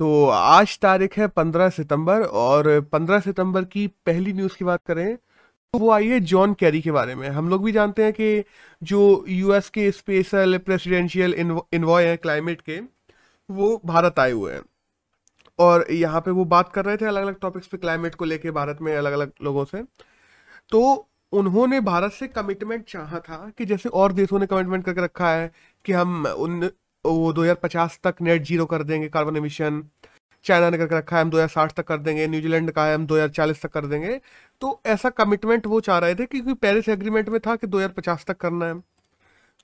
तो आज तारीख है पंद्रह सितंबर और पंद्रह सितंबर की पहली न्यूज़ की बात करें तो वो आई है जॉन कैरी के बारे में। हम लोग भी जानते हैं कि जो यूएस के स्पेशल प्रेसिडेंशियल इन्वॉय हैं क्लाइमेट के, वो भारत आए हुए हैं। और यहाँ पे वो बात कर रहे थे अलग अलग टॉपिक्स पे क्लाइमेट को लेके, भारत में अलग अलग लोगों से। तो उन्होंने भारत से कमिटमेंट चाहा था कि जैसे और देशों ने कमिटमेंट करके रखा है कि हम उन वो 2050 तक नेट ज़ीरो कर देंगे कार्बन एमिशन चाइना ने करके रखा है हम 2060 तक कर देंगे। न्यूजीलैंड का है हम 2040 तक कर देंगे। तो ऐसा कमिटमेंट वो चाह रहे थे क्योंकि पेरिस एग्रीमेंट में था कि 2050 तक करना है।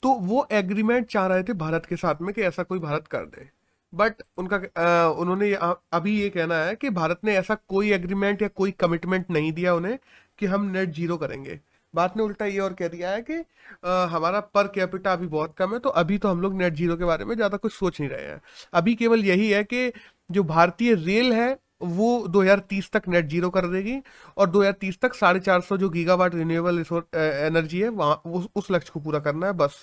तो वो एग्रीमेंट चाह रहे थे भारत के साथ में कि ऐसा कोई भारत कर दे। बट उनका आ, उन्होंने अभी ये कहना है कि भारत ने ऐसा कोई एग्रीमेंट या कोई कमिटमेंट नहीं दिया उन्हें कि हम नेट ज़ीरो करेंगे। बात ने उल्टा ये और कह दिया है कि आ, हमारा पर कैपिटा अभी बहुत कम है तो अभी तो हम लोग नेट ज़ीरो के बारे में ज़्यादा कुछ सोच नहीं रहे हैं। अभी केवल यही है कि जो भारतीय रेल है वो 2030 तक नेट ज़ीरो कर देगी और 2030 तक साढ़े चार सौ जो गीगावाट रिन्यूएबल एनर्जी है वहाँ उस, उस लक्ष्य को पूरा करना है बस।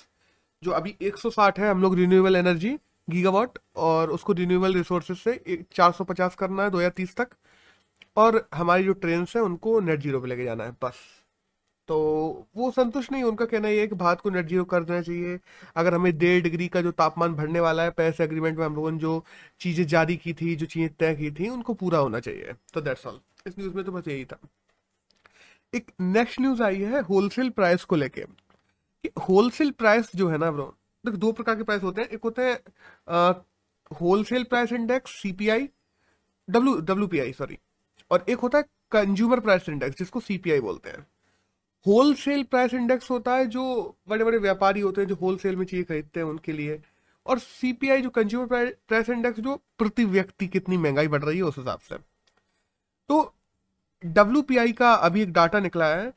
जो अभी 160 है हम लोग रिन्यूएबल एनर्जी गीगावाट और उसको रिन्यूएबल रिसोर्सेज से 450 करना है 2030 तक और हमारी जो ट्रेन है उनको नेट ज़ीरो पे लेके जाना है बस। तो वो संतुष्ट नहीं, उनका कहना ये है कि भारत को नेट ज़ीरो कर देना चाहिए। अगर हमें डेढ़ डिग्री का जो तापमान बढ़ने वाला है पेरिस एग्रीमेंट में हम लोगों ने जो चीज़ें जारी की थी, जो चीज़ें तय की थी, उनको पूरा होना चाहिए। तो दैट्स ऑल इस न्यूज़ में तो बस यही था। एक नेक्स्ट न्यूज़ आई है होलसेल प्राइस को लेके। कि होलसेल प्राइस जो है ना ब्रो देखो दो प्रकार के प्राइस होते हैं। एक होता है wholesale price index CPI W W P I sorry और एक होता है कंज्यूमर प्राइस इंडेक्स जिसको सीपीआई बोलते हैं। होलसेल प्राइस इंडेक्स होता है जो बड़े बड़े व्यापारी होते हैं जो होलसेल में चीज़ें खरीदते हैं उनके लिए। और सीपीआई जो कंज्यूमर प्राइस इंडेक्स जो प्रति व्यक्ति कितनी महँगाई बढ़ रही है उस हिसाब से। तो डब्ल्यू का अभी एक डाटा निकला है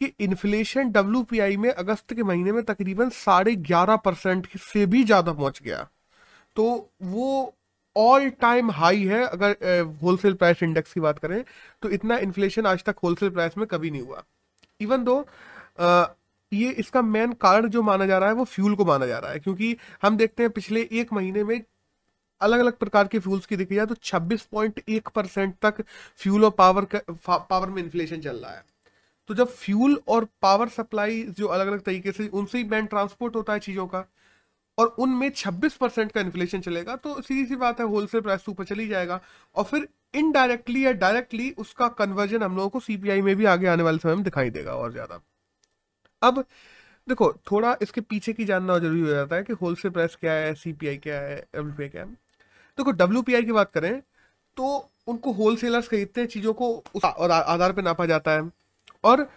कि इन्फ्लेशन डब्ल्यूपीआई में अगस्त के महीने में तकरीबन साढ़े ग्यारह परसेंट से भी ज़्यादा पहुँच गया। तो वो ऑल टाइम हाई है, अगर होलसेल प्राइस इंडेक्स की बात करें तो इतना इन्फ्लेशन आज तक होलसेल प्राइस में कभी नहीं हुआ। इवन दो ये इसका मेन कारण जो माना जा रहा है, वो फ्यूल को माना जा रहा है। क्योंकि हम देखते हैं पिछले एक महीने में अलग अलग प्रकार के फ्यूल्स की देखी जाए तो 26.1 परसेंट तक फ्यूल और पावर का पावर में इन्फ्लेशन चल रहा है। तो जब फ्यूल और पावर सप्लाई जो अलग अलग तरीके से, उनसे ही मैन ट्रांसपोर्ट होता है चीज़ों का। और उनमें 26 परसेंट का इन्फ्लेशन चलेगा तो सीधी सी बात है होलसेल प्राइस ऊपर चली जाएगा। और फिर इनडायरेक्टली या डायरेक्टली उसका कन्वर्जन हम लोगों को सीपीआई में भी आगे आने वाले समय में दिखाई देगा और ज़्यादा। अब देखो, थोड़ा इसके पीछे की जानना ज़रूरी हो जाता है कि होलसेल प्राइस क्या है सीपीआई क्या है डब्ल्यू क्या है। देखो डब्ल्यू की बात करें तो उनको होलसेलर्स खरीदते हैं, चीज़ों को उस आधार पर नापा जाता है। और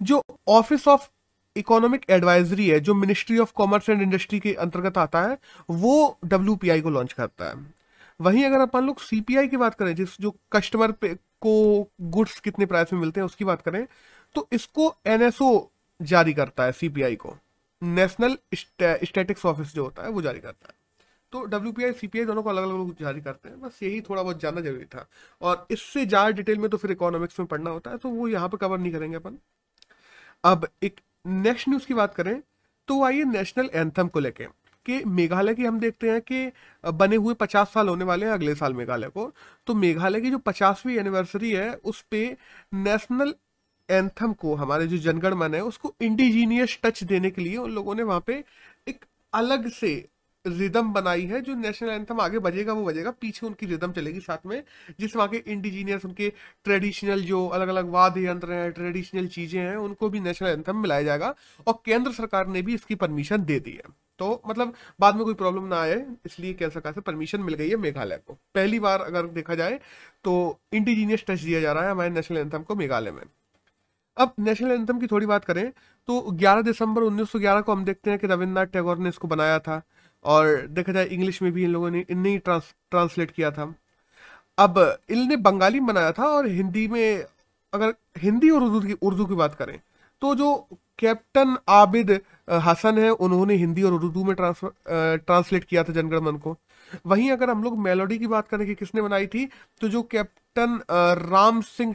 जो ऑफ़िस ऑफ़ इकोनॉमिक एडवाइजरी है, जो Ministry of Commerce and Industry के अंतर्गत आता है, वो डब्ल्यू को लॉन्च करता है। वहीं अगर अपन लोग सीपीआई की बात करें, जिस जो कस्टमर पे को गुड्स कितने प्राइस में मिलते हैं, उसकी बात करें तो इसको एनएसओ जारी करता है सीपीआई को। नेशनल स्टैटिक्स ऑफ़िस जो होता है, वो जारी करता है। तो W P I C P I दोनों को अलग अलग लोग जारी करते हैं। बस यही थोड़ा बहुत जानना ज़रूरी था। और इससे ज़्यादा डिटेल में तो फिर इकोनॉमिक्स में पढ़ना होता है तो वो यहाँ पर कवर नहीं करेंगे अपन। अब एक नेक्स्ट न्यूज़ की बात करें तो आइए नेशनल एंथम को लेके, कि मेघालय की हम देखते हैं कि बने हुए पचास साल होने वाले हैं अगले साल मेघालय को। तो मेघालय की जो पचासवीं एनिवर्सरी है, उस पर नेशनल एंथम को, हमारे जो जनगण मन है, उसको इंडिजीनियस टच देने के लिए उन लोगों ने वहाँ पे एक अलग से रिदम बनाई है, जो नेशनल एंथम आगे बजेगा, वो बजेगा, पीछे उनकी रिदम चलेगी साथ में जिस वहाँ के इंडिजीनियस उनके ट्रेडिशनल जो अलग अलग वाद्य यंत्र हैं ट्रेडिशनल चीज़ें हैं, उनको भी नेशनल एंथम मिलाया जाएगा, और केंद्र सरकार ने भी इसकी परमिशन दे दी है। तो मतलब बाद में कोई प्रॉब्लम ना आए, इसलिए केंद्र सरकार से परमिशन मिल गई है मेघालय को। पहली बार अगर देखा जाए तो इंडिजीनियस टच दिया जा रहा है हमारे नेशनल एंथम को मेघालय में। अब नेशनल एंथम की थोड़ी बात करें तो 11 दिसंबर 1911 को हम देखते हैं कि रविन्द्रनाथ टैगोर ने इसको बनाया था। और देखा जाए इंग्लिश में भी इन लोगों ने इनने ही ट्रांस ट्रांसलेट किया था। अब, इनने बंगाली में बनाया था और हिंदी में, अगर हिंदी और उर्दू की उर्दू की बात करें तो जो कैप्टन आबिद हसन है, उन्होंने हिंदी और उर्दू में ट्रांसफ़र ट्रांसलेट किया था जनगण मन को। वहीं अगर हम लोग मेलोडी की बात करें कि किसने बनाई थी तो जो कैप्टन राम सिंह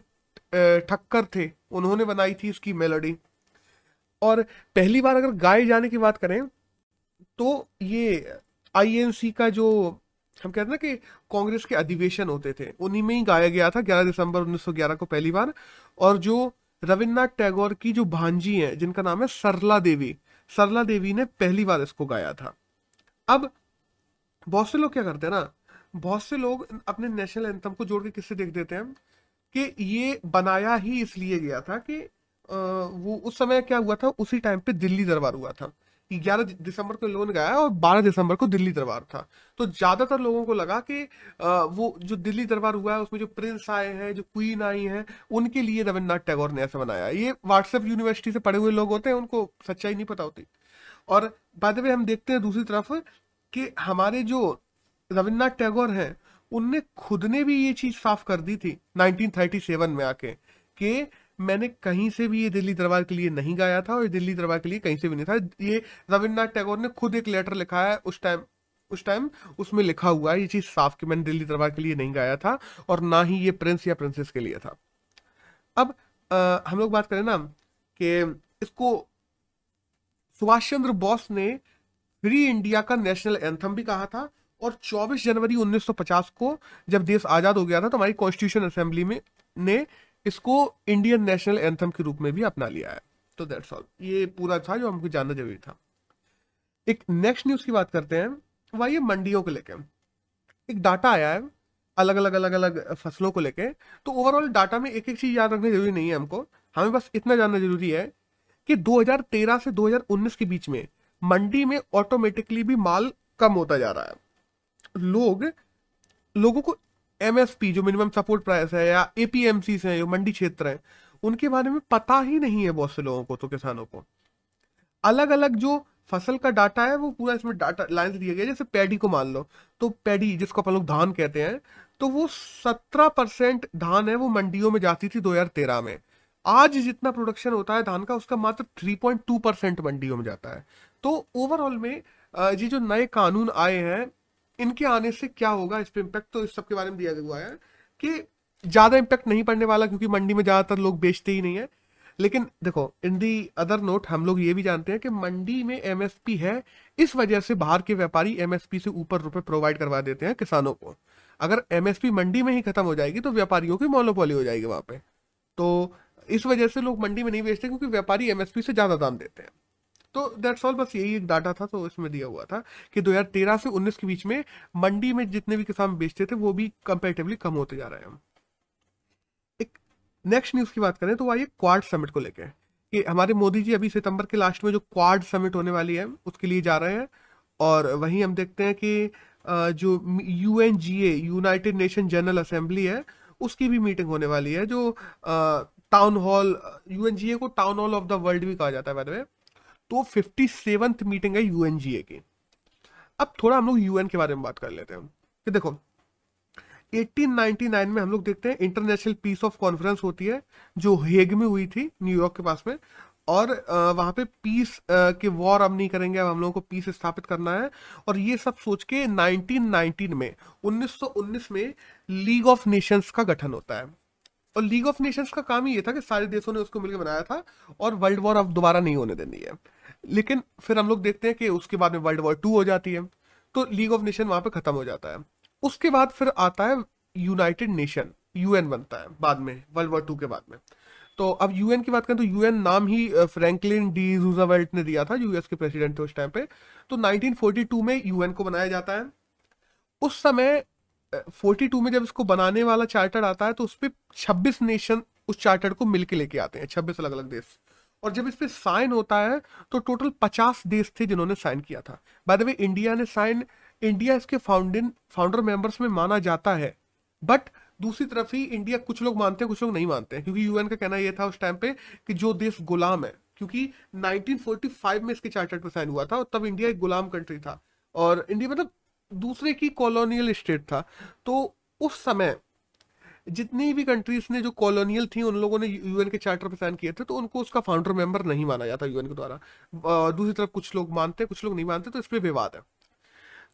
ठक्कर थे, उन्होंने बनाई थी इसकी मेलोडी और पहली बार अगर गाए जाने की बात करें तो ये आईएनसी का जो, हम कहते हैं ना कि कांग्रेस के अधिवेशन होते थे, उन्हीं में ही गाया गया था 11 दिसंबर 1911 को पहली बार। और जो रविन्द्रनाथ टैगोर की जो भांजी है, जिनका नाम है सरला देवी सरला देवी ने पहली बार इसको गाया था। अब बहुत से लोग क्या करते हैं ना, बहुत से लोग अपने नेशनल एंथम को जोड़ के किससे देख देते हैं? कि ये बनाया ही इसलिए गया था कि वो उस समय क्या हुआ था? उसी टाइम पे दिल्ली दरबार हुआ था। ग्यारह दिसंबर को लोगों ने गाया और बारह दिसंबर को दिल्ली दरबार था। तो ज़्यादातर लोगों को लगा कि वो जो दिल्ली दरबार हुआ है, उसमें जो प्रिंस आए हैं, जो क्वीन आई हैं, उनके लिए रविन्द्रनाथ टैगोर ने ऐसा बनाया। ये व्हाट्सएप यूनिवर्सिटी से पढ़े हुए लोग होते हैं, उनको सच्चाई नहीं पता होती। और बाद में हम देखते हैं दूसरी तरफ़ कि हमारे जो रविन्द्रनाथ टैगोर हैं, उनने खुद ने भी ये चीज़ साफ़ कर दी थी 1937 में आके, कि मैंने कहीं से भी ये दिल्ली दरबार के लिए नहीं गाया था और दिल्ली दरबार के लिए कहीं से भी नहीं था। ये रविन्द्रनाथ टैगोर ने खुद एक लेटर लिखा है उस टाइम उस टाइम उसमें लिखा हुआ है ये चीज़ साफ़ कि मैंने दिल्ली दरबार के लिए नहीं गाया था और ना ही ये प्रिंस या प्रिंसेस के लिए था। अब आ, हम लोग बात करें ना कि इसको सुभाष चंद्र बोस ने फ्री इंडिया का नेशनल एंथम भी कहा था और 24 जनवरी 1950 को जब देश आज़ाद हो गया था तो हमारी कॉन्स्टिट्यूशन असेंबली में ने इसको इंडियन नेशनल एंथम के रूप में भी अपना लिया है। तो दैट्स ऑल ये पूरा था जो हमको जानना ज़रूरी था। एक नेक्स्ट न्यूज़ की बात करते हैं। वह ये मंडियों को लेकर एक डाटा आया है अलग अलग अलग अलग फ़सलों को लेके। तो ओवरऑल डाटा में एक एक चीज़ याद रखना ज़रूरी नहीं है हमको। हमें बस इतना जानना ज़रूरी है कि 2013 से 2019 के बीच में मंडी में ऑटोमेटिकली भी माल कम होता जा रहा है। लोग, लोगों को एमएसपी जो मिनिमम सपोर्ट प्राइस है, या एपीएमसी है, जो मंडी क्षेत्र है, उनके बारे में पता ही नहीं है बहुत से लोगों को तो किसानों को। अलग अलग जो फ़सल का डाटा है, वो पूरा इसमें डाटा लाइन दिया गया जैसे पैडी को मान लो तो पैडी जिसको अपन लोग धान कहते हैं तो वो सत्रह परसेंट धान है, वो मंडियों में जाती थी 2013 में। आज जितना प्रोडक्शन होता है धान का, उसका मात्र 3.2 परसेंट मंडियों में जाता है। तो ओवरऑल में ये जो नए कानून आए हैं इनके आने से क्या होगा? इस पर इम्पैक्ट तो इस सब के बारे में दिया हुआ है कि ज़्यादा इम्पैक्ट नहीं पड़ने वाला क्योंकि मंडी में ज़्यादातर लोग बेचते ही नहीं है। लेकिन देखो इन दी अदर नोट हम लोग ये भी जानते हैं कि मंडी में एमएसपी है, इस वजह से बाहर के व्यापारी एमएसपी से ऊपर रुपए प्रोवाइड करवा देते हैं किसानों को। अगर एमएसपी मंडी में ही खत्म हो जाएगी तो व्यापारियों की मोनोपोली हो जाएगी वहाँ पे। तो इस वजह से लोग मंडी में नहीं बेचते क्योंकि व्यापारी एमएसपी से ज़्यादा दाम देते हैं। तो दैट्स ऑल बस यही एक डाटा था तो इसमें दिया हुआ था कि 2013 से 19 के बीच में मंडी में जितने भी किसान बेचते थे, वो भी कंपेरेटिवली कम होते जा रहे हैं एक नेक्स्ट न्यूज़ की बात करें तो आइए क्वाड समिट को लेकर कि हमारे मोदी जी अभी सितंबर के लास्ट में जो क्वाड समिट होने वाली है, उसके लिए जा रहे हैं और वहीं हम देखते हैं कि जो U N G A United Nation General Assembly है, उसकी भी मीटिंग होने वाली है, जो टाउन हॉल यूएनजीए को town hall of the world भी कहा जाता है बाय तो फिफ्टी सेवंथ मीटिंग है यूएनजीए की। अब थोड़ा हम लोग यूएन के बारे में बात कर लेते हैं। कि देखो 1899 में हम लोग देखते हैं इंटरनेशनल पीस ऑफ़ कॉन्फ्रेंस होती है, जो हेग में हुई थी न्यूयॉर्क के पास में। और वहाँ पे पीस के वॉर अब नहीं करेंगे, अब हम लोगों को पीस स्थापित करना है। और ये सब सोच के 1919 में 1919 में लीग ऑफ़ नेशंस का गठन होता है। और लीग ऑफ़ नेशंस का काम ही ये था कि सारे देशों ने उसको मिलकर बनाया था, और वर्ल्ड वॉर अब दोबारा नहीं होने देनी है। लेकिन फिर हम लोग देखते हैं कि उसके बाद में वर्ल्ड वॉर टू हो जाती है तो लीग ऑफ़ नेशन वहाँ पे खत्म हो जाता है। उसके बाद फिर आता है यूनाइटेड नेशन यूएन बनता है बाद में वर्ल्ड वॉर टू के बाद में। तो अब यूएन की बात करें तो यूएन नाम ही फ्रैंकलिन डी रूजावेल्ट ने दिया था यूएस के प्रेसिडेंट थे उस टाइम पे। तो 1942 में यूएन को बनाया जाता है। उस समय 42 में जब इसको बनाने वाला चार्टर आता है तो उस पर छब्बीस नेशन उस चार्टर को मिलके लेके आते हैं, छब्बीस अलग अलग देश। और जब इस पे साइन होता है तो टोटल पचास देश थे जिन्होंने साइन किया था। बाय द वे इंडिया ने साइन इंडिया इसके फाउंडिंग फाउंडर मेंबर्स में माना जाता है। बट दूसरी तरफ़ ही इंडिया कुछ लोग मानते हैं, कुछ लोग नहीं मानते हैं। क्योंकि यूएन का कहना यह था उस टाइम पे कि जो देश गुलाम है, क्योंकि 1945 में इसके चार्टर पर साइन हुआ था और तब इंडिया एक गुलाम कंट्री था। और इंडिया मतलब दूसरे की कॉलोनियल स्टेट था। तो उस समय जितनी भी कंट्रीज़ ने जो कॉलोनियल थी, उन लोगों ने यूएन के चार्टर पर साइन किए थे तो उनको उसका फाउंडर मेंबर नहीं माना जाता यूएन के द्वारा। दूसरी तरफ़ कुछ लोग मानते हैं कुछ लोग नहीं मानते तो इस पर विवाद है।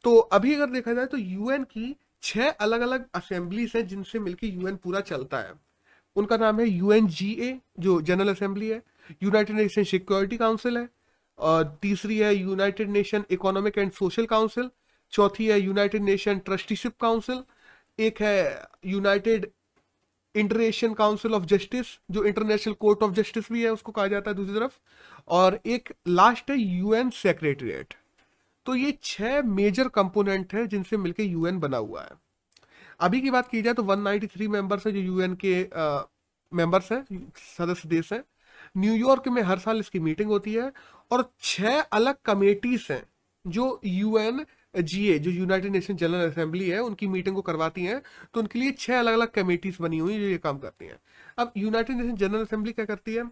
तो अभी अगर देखा जाए तो यूएन की छह अलग अलग असेंबलीज हैं जिनसे मिलकर यूएन पूरा चलता है। उनका नाम है यूएनजीए जो जनरल असेंबली है। यूनाइटेड नेशन सिक्योरिटी काउंसिल है। और तीसरी है United Nation Economic and Social Council चौथी है यूनाइटेड नेशन ट्रस्टीशिप काउंसिल एक है United International Council of Justice, जो इंटरनेशनल कोर्ट ऑफ़ जस्टिस भी है, उसको कहा जाता है दूसरी तरफ़, और एक लास्ट है यूएन सेक्रेटरीट तो ये छह मेजर कंपोनेंट है जिनसे मिलकर यूएन बना हुआ है। अभी की बात की जाए तो 193 मेंबर्स हैं, जो यूएन के मेंबर्स हैं, सदस्य देश हैं। न्यूयॉर्क में हर साल इसकी मीटिंग होती है, और छह अलग कमेटीज हैं, जो यूएन जीए जो यूनाइटेड नेशन जनरल असेंबली है, उनकी मीटिंग को करवाती हैं तो उनके लिए छह अलग अलग कमेटीज बनी हुई जो ये काम करती हैं। अब यूनाइटेड नेशन जनरल असेंबली क्या करती है?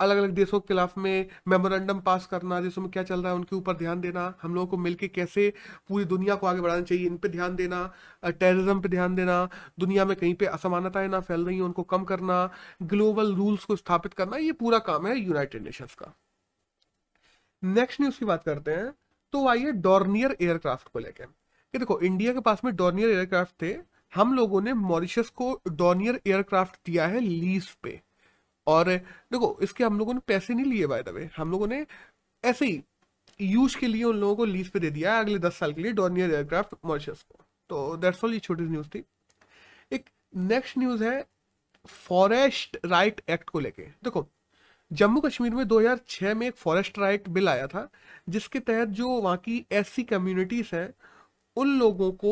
अलग अलग देशों के खिलाफ में मेमोरेंडम पास करना, देशों में क्या चल रहा है, उनके ऊपर ध्यान देना, हम लोगों को मिलकर कैसे पूरी दुनिया को आगे बढ़ाना चाहिए, इन पे ध्यान देना टेररिज्म पे ध्यान देना, दुनिया में कहीं पे असमानताएँ ना फैल रही हैं, उनको कम करना ग्लोबल रूल्स को स्थापित करना, ये पूरा काम है यूनाइटेड नेशंस का। नेक्स्ट न्यूज़ की बात करते हैं। तो आइए डॉर्नियर एयरक्राफ्ट को लेकर कि देखो, इंडिया के पास में डॉर्नियर एयरक्राफ्ट थे। हम लोगों ने मॉरिशस को डॉर्नियर एयरक्राफ्ट दिया है लीज पे। और देखो, इसके हम लोगों ने पैसे नहीं लिए बाय द वे हम लोगों ने ऐसे ही यूज़ के लिए उन लोगों को लीज पे दे दिया है अगले दस साल के लिए डॉर्नियर एयरक्राफ्ट मॉरिशस को। तो दैट्स ऑल ये छोटी न्यूज़ थी। एक नेक्स्ट न्यूज़ है फॉरेस्ट राइट एक्ट को लेके। देखो जम्मू कश्मीर में 2006 में एक फॉरेस्ट राइट बिल आया था, जिसके तहत जो वहाँ की एस कम्युनिटीज हैं उन लोगों को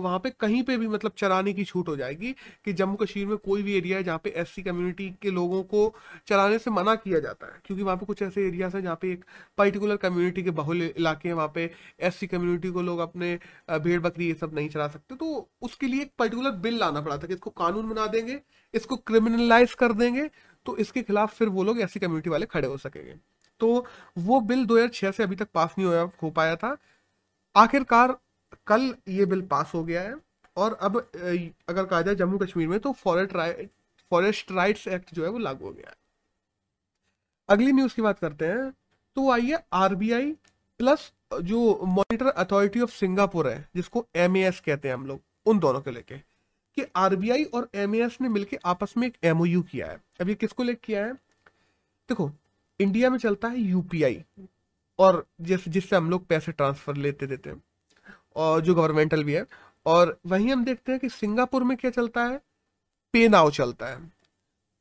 वहाँ पे कहीं पे भी मतलब चराने की छूट हो जाएगी कि जम्मू कश्मीर में कोई भी एरिया है जहाँ पे एस कम्युनिटी के लोगों को चराने से मना किया जाता है। क्योंकि वहाँ पे कुछ ऐसे एरियाज़ हैं जहाँ पे एक पर्टिकुलर कम्युनिटी के बहुल इलाके हैं, वहाँ पे एस कम्युनिटी को लोग अपने भेड़ बकरी ये सब नहीं चला सकते। तो उसके लिए एक पर्टिकुलर बिल लाना पड़ा था कि इसको कानून बना देंगे, इसको क्रिमिनलाइज कर देंगे तो इसके खिलाफ फिर वो लोग ऐसी कम्युनिटी वाले खड़े हो सकेंगे। तो वो बिल 2006 से अभी तक पास नहीं हो पाया था। आखिरकार कल ये बिल पास हो गया है और अब अगर कहा जाए जम्मू कश्मीर में तो forest right forest rights act जो है वो लागू हो गया है। अगली न्यूज़ की बात करते हैं तो आइए आरबीआई प्लस जो मॉनिटर अथॉरिटी ऑफ़ सिंगापुर है, जिसको एमएएस कहते हैं हम लोग, उन दोनों के लेके, कि आरबीआई और एमएएस ने मिलकर आपस में एक एमओयू किया है। अब ये किसको लेके किया है? देखो, इंडिया में चलता है यूपीआई और जिस, जिससे हम लोग पैसे ट्रांसफ़र लेते देते हैं। और जो गवर्नमेंटल भी है। और वहीं हम देखते हैं कि सिंगापुर में क्या चलता है? पे नाउ चलता है।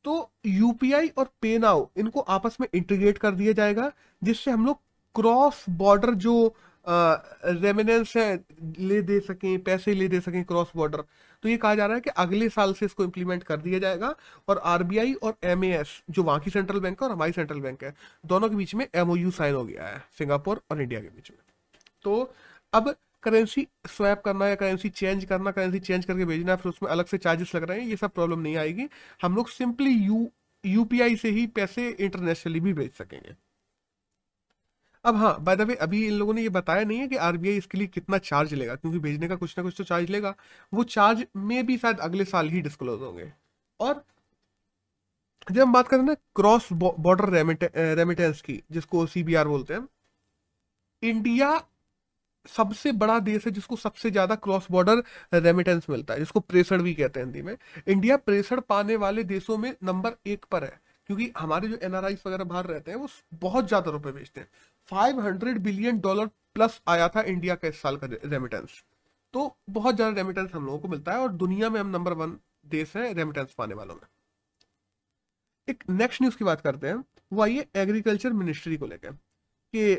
तो यूपीआई और पे नाउ इनको आपस में इंटीग्रेट कर दिया जाएगा, जिससे हम लोग क्रॉस बॉर्डर जो रेमिनेंस है, ले दे सकें, पैसे ले दे सकें क्रॉस बॉर्डर तो ये कहा जा रहा है कि अगले साल से इसको इम्प्लीमेंट कर दिया जाएगा और आरबीआई और एमएएस जो वहाँ की सेंट्रल बैंक है और हमारी सेंट्रल बैंक है, दोनों के बीच में एमओयू साइन हो गया है, सिंगापुर और इंडिया के बीच में। तो अब करेंसी स्वैप करना या करेंसी चेंज करना करेंसी चेंज करके भेजना, फिर उसमें अलग से चार्जेस लग रहे हैं, ये सब प्रॉब्लम नहीं आएगी। हम लोग सिंपली यू यूपीआई से ही पैसे इंटरनेशनली भी भेज सकेंगे। अब हाँ बाय द वे अभी इन लोगों ने ये बताया नहीं है कि आरबीआई इसके लिए कितना चार्ज लेगा, क्योंकि भेजने का कुछ ना कुछ तो चार्ज लेगा। वो चार्ज में भी शायद अगले साल ही डिस्क्लोज होंगे। और जब हम बात करें ना क्रॉस बॉर्डर रेमिटेंस की, जिसको सीबीआर बोलते हैं इंडिया सबसे बड़ा देश है जिसको सबसे ज़्यादा क्रॉस बॉर्डर रेमिटेंस मिलता है, जिसको प्रेषण भी कहते हैं हिंदी में। इंडिया प्रेषण पाने वाले देशों में नंबर एक पर है, क्योंकि हमारे जो एनआरआई वगैरह बाहर रहते हैं, वो बहुत ज़्यादा रुपए बेचते हैं। Five hundred billion dollar plus आया था इंडिया का इस साल का रेमिटेंस तो बहुत ज़्यादा रेमिटेंस हम लोगों को मिलता है और दुनिया में हम नंबर वन देश है रेमिटेंस पाने वालों में। एक नेक्स्ट न्यूज़ की बात करते हैं, वो आइए एग्रीकल्चर मिनिस्ट्री को लेकर कि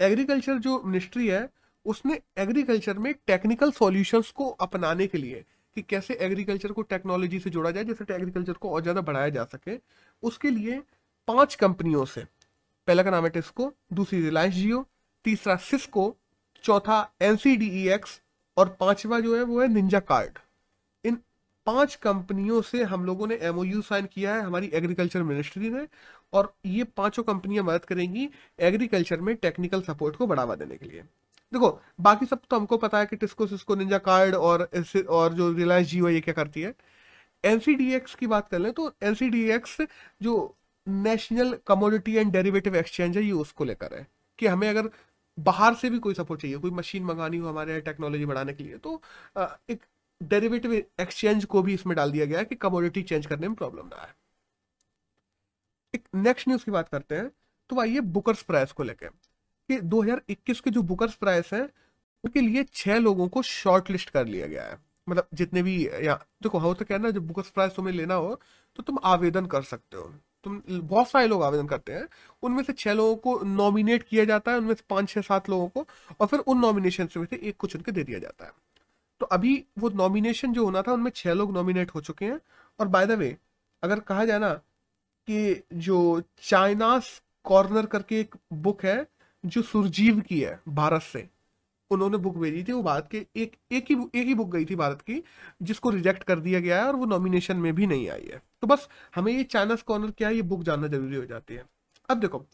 एग्रीकल्चर जो मिनिस्ट्री है उसने एग्रीकल्चर में टेक्निकल सॉल्यूशंस को अपनाने के लिए कि कैसे एग्रीकल्चर को टेक्नोलॉजी से जोड़ा जाए जैसे एग्रीकल्चर को और ज़्यादा बढ़ाया जा सके, उसके लिए पाँच कंपनियों से, पहला का नाम है टिस्को दूसरी रिलायंस जियो तीसरा सिस्को चौथा एनसीडीईएक्स और पांचवा जो है वो है निंजा कार्ड इन पाँच कंपनियों से हम लोगों ने एमओयू साइन किया है, हमारी एग्रीकल्चर मिनिस्ट्री ने, और ये पाँचों कंपनियाँ मदद करेंगी एग्रीकल्चर में टेक्निकल सपोर्ट को बढ़ावा देने के लिए। देखो, बाकी सब तो हमको पता है कि टिस्को सिस्को निंजा कार्ड और और जो रिलायंस जियो ये क्या करती है? एनसीडीएक्स की बात कर ले तो एनसीडीएक्स जो National Commodity and Derivative Exchange है, ये उसको लेकर है कि हमें अगर बाहर से भी कोई सपोर्ट चाहिए, कोई मशीन मंगानी हो हमारे टेक्नोलॉजी बढ़ाने के लिए तो एक डेरिवेटिव एक्सचेंज को भी इसमें डाल दिया गया है कि कमोडिटी चेंज करने में प्रॉब्लम ना आए। एक नेक्स्ट न्यूज़ की बात करते हैं तो आइए बुकर्स प्राइस को लेकर कि 2021 के जो बुकर्स प्राइस है, उनके लिए छह लोगों को शॉर्ट लिस्ट कर लिया गया है। मतलब जितने भी, या देखो हो तो कहना जब बुकर्स प्राइज तुम्हें लेना हो तो तुम आवेदन कर सकते हो। तुम, बहुत सारे लोग आवेदन करते हैं। उनमें से छह लोगों को नॉमिनेट किया जाता है, उनमें से पाँच, छह, सात लोगों को, और फिर उन नॉमिनेशन में से एक को चुन के दे दिया जाता है। तो अभी वो नॉमिनेशन जो होना था, उनमें छह लोग नॉमिनेट हो चुके हैं। और बाय द वे अगर कहा जाए ना कि जो चाइनास कॉर्नर करके एक बुक है जो सुरजीव की है भारत से, उन्होंने बुक भेजी थी, वो भारत के एक एक ही एक ही बुक गई थी भारत की, जिसको रिजेक्ट कर दिया गया है और वो नॉमिनेशन में भी नहीं आई है। तो बस हमें ये चाइनास कॉर्नर क्या है, ये बुक जानना ज़रूरी हो जाती है। अब देखो,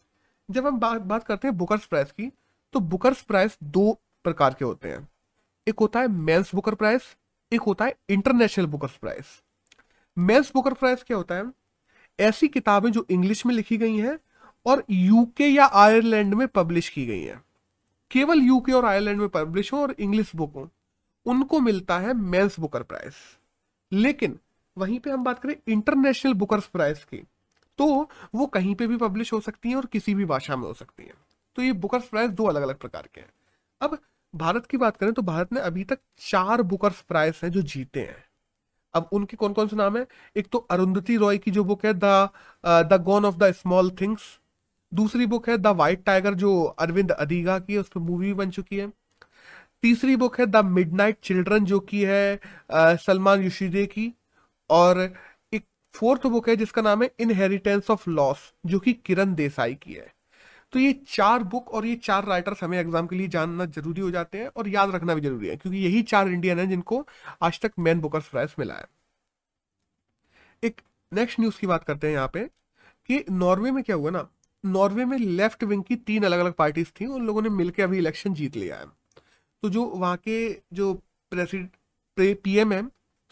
जब हम बात बात करते हैं बुकर्स प्राइस की तो बुकर्स प्राइस दो प्रकार के होते हैं। एक होता है मेंस बुकर प्राइस एक होता है international bookers price men's Booker price क्या होता है? ऐसी किताबें जो इंग्लिश में लिखी गई हैं और यूके या आयरलैंड में पब्लिश की गई हैं। केवल यूके और आयरलैंड में पब्लिश हो और इंग्लिश बुक हो, उनको मिलता है मेंस बुकर प्राइस लेकिन वहीं पे हम बात करें इंटरनेशनल बुकर्स प्राइस की तो वो कहीं पे भी पब्लिश हो सकती है और किसी भी भाषा में हो सकती है। तो ये बुकर्स प्राइस दो अलग अलग प्रकार के हैं। अब भारत की बात करें तो भारत ने अभी तक चार बुकर्स प्राइस हैं जो जीते हैं। अब उनके कौन कौन से नाम है? एक तो अरुंधति रॉय की जो बुक है the the God of the small things दूसरी बुक है द वाइट टाइगर जो अरविंद अधिगा की है उस पर मूवी बन चुकी है। तीसरी बुक है द मिडनाइट चिल्ड्रन जो की है सलमान युशीदे की। और एक फोर्थ बुक है, जिसका नाम है इनहेरिटेंस ऑफ़ लॉस जो कि किरण देसाई की है। तो ये चार बुक और ये चार राइटर्स हमें एग्ज़ाम के लिए जानना ज़रूरी हो जाते हैं और याद रखना भी ज़रूरी है, क्योंकि यही चार इंडियन हैं जिनको आज तक मैन बुकर्स प्राइज मिला है। एक नेक्स्ट न्यूज़ की बात करते हैं यहाँ पे, कि नॉर्वे में क्या हुआ ना? नॉर्वे में लेफ़्ट विंग की तीन अलग अलग पार्टीज़ थी, उन लोगों ने मिलकर अभी इलेक्शन जीत लिया है। तो जो वहाँ के जो प्रेसिडेंट पीएम है,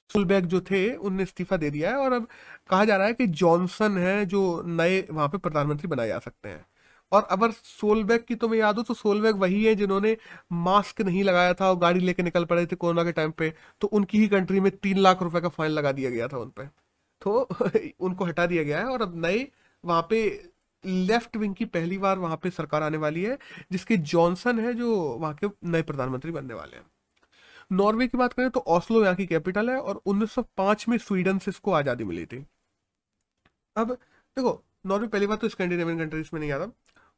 सुलबैग जो थे, उनने इस्तीफा दे दिया है और अब कहा जा रहा है कि जॉनसन है जो नए वहाँ पे प्रधानमंत्री बनाए जा सकते हैं। और अगर सोलबैग की तुम्हें याद हो तो सोलबैग वही है जिन्होंने मास्क नहीं लगाया था और गाड़ी लेके निकल पड़े थे कोरोना के टाइम पे तो उनकी ही कंट्री में तीन लाख रुपए का फाइन लगा दिया गया था उन पर तो उनको हटा दिया गया है और अब नए वहाँ पे लेफ़्ट विंग की पहली बार वहाँ पे सरकार आने वाली है, जिसके जॉनसन है, जो वहाँ के नए प्रधानमंत्री बनने वाले हैं। नॉर्वे की बात करें तो ऑस्लो यहाँ की कैपिटल है और 1905 में स्वीडन से इसको आज़ादी मिली थी। अब देखो नॉर्वे पहली बार तो स्कैंडिनेवियन कंट्रीज़ में नहीं आता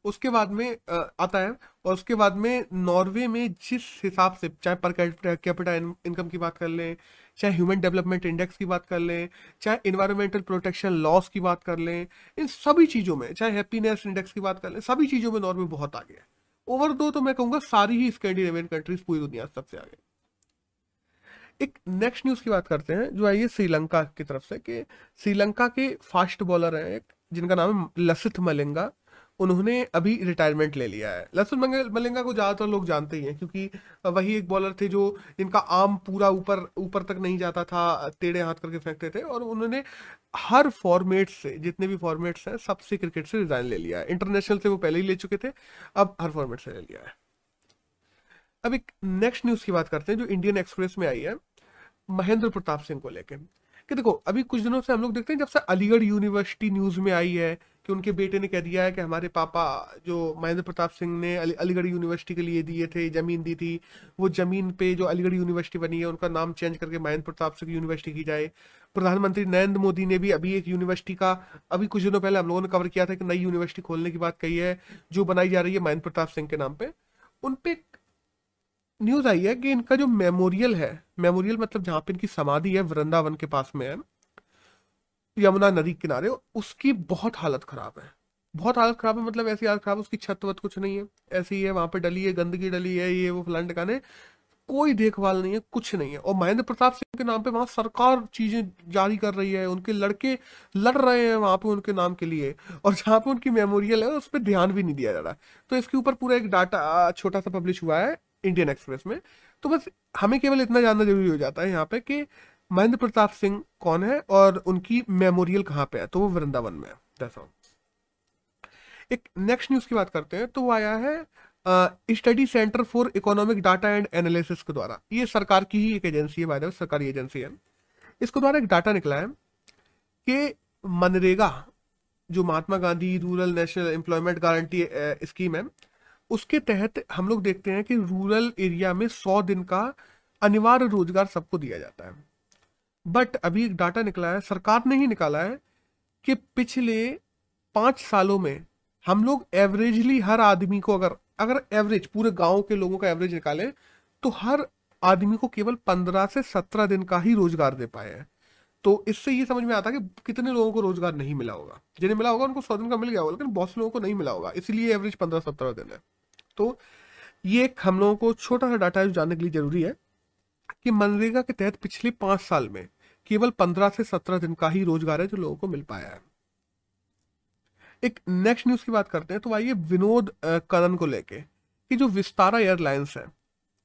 उसके बाद में आता है और उसके बाद में नॉर्वे में जिस हिसाब से, चाहे पर कैपिटा इनकम की बात कर लें चाहे ह्यूमन डेवलपमेंट इंडेक्स की बात कर लें, चाहे इन्वायरमेंटल प्रोटेक्शन लॉस की बात कर लें, इन सभी चीज़ों में, चाहे हैप्पीनेस इंडेक्स की बात कर लें, सभी चीज़ों में नॉर्वे बहुत आगे है। ओवर दो तो मैं कहूँगा सारी ही स्कैंडिनेवियन कंट्रीज़ पूरी दुनिया सबसे आगे। एक नेक्स्ट न्यूज़ की बात करते हैं, जो आई है श्रीलंका की तरफ़ से, कि श्रीलंका के फास्ट बॉलर हैं एक, जिनका नाम है लसित मलिंगा। उन्होंने अभी रिटायरमेंट ले लिया है। लसन मलिंगा को ज़्यादातर लोग जानते ही हैं, क्योंकि वही एक बॉलर थे जो जिनका आम पूरा ऊपर ऊपर तक नहीं जाता था, टेढ़े हाथ करके फेंकते थे, और उन्होंने हर फॉर्मेट से, जितने भी फॉर्मेट्स हैं, सबसे क्रिकेट से रिजाइन ले लिया है। इंटरनेशनल से वो पहले ही ले चुके थे, अब हर फॉर्मेट से ले लिया है। अब एक नेक्स्ट न्यूज़ की बात करते हैं, जो इंडियन एक्सप्रेस में आई है, महेंद्र प्रताप सिंह को लेकर कि देखो, अभी कुछ दिनों से हम लोग देखते हैं, जब से अलीगढ़ यूनिवर्सिटी न्यूज़ में आई है कि उनके बेटे ने कह दिया है कि हमारे पापा जो महेंद्र प्रताप सिंह ने अली, अलीगढ़ यूनिवर्सिटी के लिए दिए थे ज़मीन दी थी वो ज़मीन पे जो अलीगढ़ यूनिवर्सिटी बनी है उनका नाम चेंज करके महेंद्र प्रताप सिंह यूनिवर्सिटी की जाए। प्रधानमंत्री नरेंद्र मोदी ने भी अभी एक यूनिवर्सिटी का अभी कुछ दिनों पहले हम लोगों ने कवर किया था कि नई यूनिवर्सिटी खोलने की बात कही है जो बनाई जा रही है महेंद्र प्रताप सिंह के नाम पे। उन पे न्यूज़ आई है कि इनका जो मेमोरियल है मेमोरियल मतलब जहाँ पे इनकी समाधि है वृंदावन के पास में है। यमुना नदी किनारे, उसकी बहुत हालत खराब है। बहुत हालत खराब है मतलब ऐसी हालत खराब है, उसकी छत वत कुछ नहीं है। ऐसी ही है वहाँ पे डली है, गंदगी डली है, ये वो फलान टकाने कोई देखभाल नहीं है, कुछ नहीं है। और महेंद्र प्रताप सिंह के नाम पे वहाँ सरकार चीज़ें जारी कर रही है, उनके लड़के लड़ रहे हैं वहाँ पे उनके नाम के लिए। और जहाँ पे उनकी मेमोरियल है, उस पर ध्यान भी नहीं दिया जा रहा तो इसके ऊपर पूरा एक डाटा छोटा सा पब्लिश हुआ है, इंडियन एक्सप्रेस में। तो बस हमें केवल इतना जानना ज़रूरी हो जाता है यहाँ पे कि महेंद्र प्रताप सिंह कौन है और उनकी मेमोरियल कहाँ पे है? तो वो वृंदावन में है एक नेक्स्ट न्यूज़ की बात करते हैं तो वो आया है Study Centre for Economic Data and Analysis के द्वारा। ये सरकार की ही एक एजेंसी है सरकारी एजेंसी है। इसके द्वारा एक डाटा निकला है कि मनरेगा, जो Mahatma Gandhi Rural National Employment Guarantee Scheme है, उसके तहत हम लोग देखते हैं कि रूरल एरिया में सौ दिन का अनिवार्य रोज़गार सबको दिया जाता है। बट अभी एक डाटा निकला है, सरकार ने ही निकाला है कि पिछले पाँच सालों में हम लोग एवरेजली हर आदमी को अगर अगर एवरेज पूरे गाँव के लोगों का एवरेज निकालें तो हर आदमी को केवल पंद्रह से सत्रह दिन का ही रोज़गार दे पाए हैं। तो इससे ये समझ में आता है कि कितने लोगों को रोज़गार नहीं मिला होगा। जिन्हें मिला होगा, उनको सौ दिन का मिल गया होगा, लेकिन बहुत से लोगों को नहीं मिला होगा। इसीलिए एवरेज पंद्रह सत्रह दिन है। तो ये एक हम लोगों को छोटा सा डाटा जानने के लिए ज़रूरी है। कि मनरेगा के तहत पिछले पाँच साल में केवल पंद्रह से सत्रह दिन का ही रोज़गार है जो लोगों को मिल पाया है। एक नेक्स्ट न्यूज़ की बात करते हैं तो आइए विनोद करण को लेके कि जो विस्तारा एयरलाइंस है।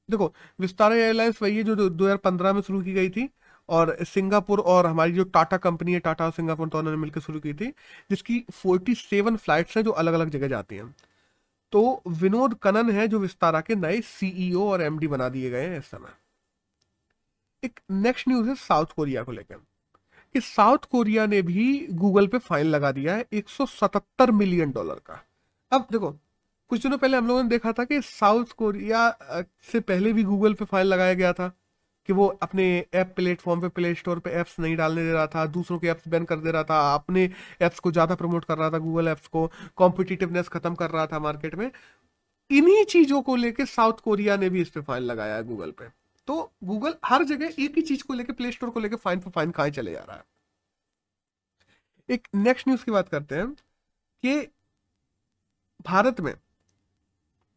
देखो, विस्तारा एयरलाइंस वही है जो 2015 में शुरू की गई थी और सिंगापुर और हमारी जो टाटा कंपनी है, टाटा और सिंगापुर दोनों ने मिलकर शुरू की थी, जिसकी 47 फ्लाइट्स हैं जो अलग अलग जगह जाती हैं। तो विनोद कनन है जो विस्तारा के नए सीईओ और एमडी बना दिए गए हैं इस समय। एक नेक्स्ट न्यूज़ है साउथ कोरिया को लेकर कि साउथ कोरिया ने भी गूगल पे फाइन लगा दिया है 177 मिलियन डॉलर का। अब देखो, कुछ दिनों पहले हम लोगों ने देखा था कि साउथ कोरिया से पहले भी गूगल पे फाइन लगाया गया था कि वो अपने ऐप प्लेटफॉर्म पे प्ले स्टोर पे ऐप्स नहीं डालने दे रहा था, दूसरों के ऐप्स बैन कर दे रहा था, अपने ऐप्स को ज़्यादा प्रमोट कर रहा था गूगल ऐप्स को कॉम्पिटिटिवनेस खत्म कर रहा था मार्केट में। इन्हीं चीज़ों को लेके साउथ कोरिया ने भी इस पे फाइन लगाया है गूगल पे। तो गूगल हर जगह एक ही चीज़ को लेकर प्ले स्टोर को लेकर फाइन पर फाइन कहा चले जा रहा है। एक नेक्स्ट न्यूज़ की बात करते हैं कि भारत में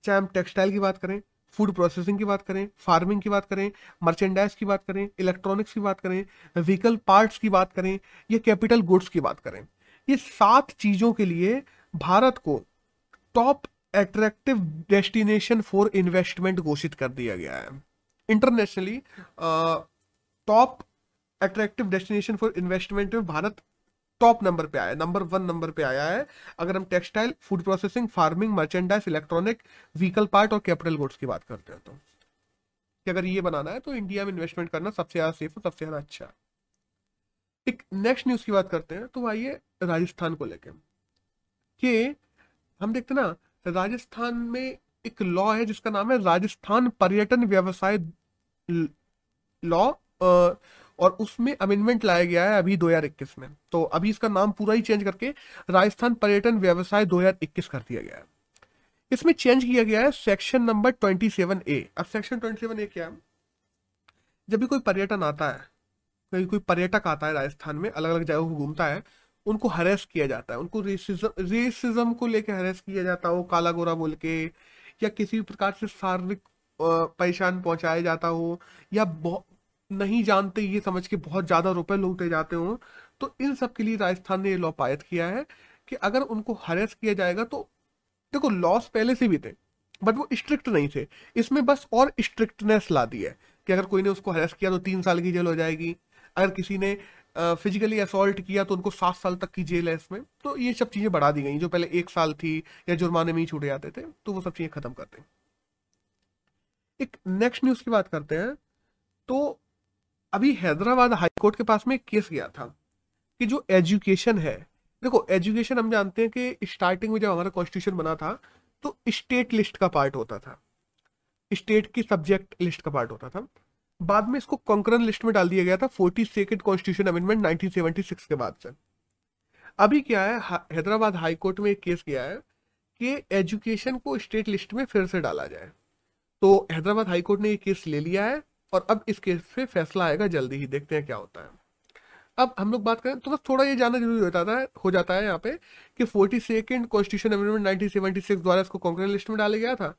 चाहे हम टेक्सटाइल की बात करें फ़ूड प्रोसेसिंग की बात करें फ़ार्मिंग की बात करें मर्चेंडाइज की बात करें इलेक्ट्रॉनिक्स की बात करें व्हीकल पार्ट्स की बात करें या कैपिटल गुड्स की बात करें, ये सात चीज़ों के लिए भारत को top attractive destination for investment घोषित कर दिया गया है। Internationally top attractive destination for investment में भारत टॉप नंबर पे आया नंबर वन नंबर पे आया है। अगर हम textile food processing farming merchandise electronic vehicle part और कैपिटल गुड्स की बात करते हैं तो। कि अगर ये बनाना है तो इंडिया में इन्वेस्टमेंट करना सबसे ज़्यादा सेफ़ और सबसे ज़्यादा अच्छा एक नेक्स्ट न्यूज़ की बात करते हैं तो आइए राजस्थान को लेकर कि हम देखते ना, राजस्थान में एक लॉ है जिसका नाम है राजस्थान पर्यटन व्यवसाय लॉ और उसमें अमेंडमेंट लाया गया है अभी 2021 में। तो अभी इसका नाम पूरा ही चेंज करके राजस्थान पर्यटन व्यवसाय 2021 कर दिया गया है। इसमें चेंज किया गया है सेक्शन नंबर 27 ए अब सेक्शन 27 ए क्या है? जब भी कोई पर्यटन आता है, कोई कोई पर्यटक आता है राजस्थान में अलग अलग जगहों को घूमता है, उनको हरेस किया जाता है। उनको रेसिज्म रेसिज्म को लेकर हरेस किया जाता हो, काला गोरा बोल के, या किसी भी प्रकार से शारीरिक परेशान पहुँचाया जाता हो या नहीं जानते ये समझ के बहुत ज़्यादा रुपए लूटे जाते हो तो इन सब के लिए राजस्थान ने ये लॉ पायत किया है कि अगर उनको हरेस किया जाएगा तो देखो लॉस पहले से भी थे बट वो स्ट्रिक्ट नहीं थे। इसमें बस और स्ट्रिक्टनेस ला दी है कि अगर कोई ने उसको हरेस किया तो तीन साल की जेल हो जाएगी, अगर किसी ने फिजिकली असोल्ट किया तो उनको सात साल तक की जेल है इसमें तो ये सब चीज़ें बढ़ा दी गई, जो पहले एक साल थी या जुर्माने में ही छूटे जाते थे तो वो सब चीज़ें खत्म करते हैं। एक नेक्स्ट न्यूज़ की बात करते हैं तो अभी हैदराबाद हाईकोर्ट के पास में एक केस गया था कि जो एजुकेशन है, देखो एजुकेशन हम जानते हैं कि स्टार्टिंग में जब हमारा कॉन्स्टिट्यूशन बना था तो स्टेट लिस्ट का पार्ट होता था। स्टेट की सब्जेक्ट लिस्ट का पार्ट होता था। बाद में इसको कॉन्करन लिस्ट में डाल दिया गया था फोर्टी सेकेंड कॉन्स्टिट्यूशन अमेंडमेंट 1976 के बाद से। अभी क्या है हैदराबाद हाईकोर्ट में एक केस गया है कि एजुकेशन को स्टेट लिस्ट में फिर से डाला जाए। तो हैदराबाद हाईकोर्ट ने ये केस ले लिया है और अब इस केस पे फैसला आएगा, जल्दी ही देखते हैं क्या होता है। अब हम लोग बात करें तो बस थोड़ा ये जानना ज़रूरी होता है हो जाता है यहाँ पे कि forty second constitution amendment nineteen seventy six द्वारा इसको कॉन्करेंट लिस्ट में डाला गया था।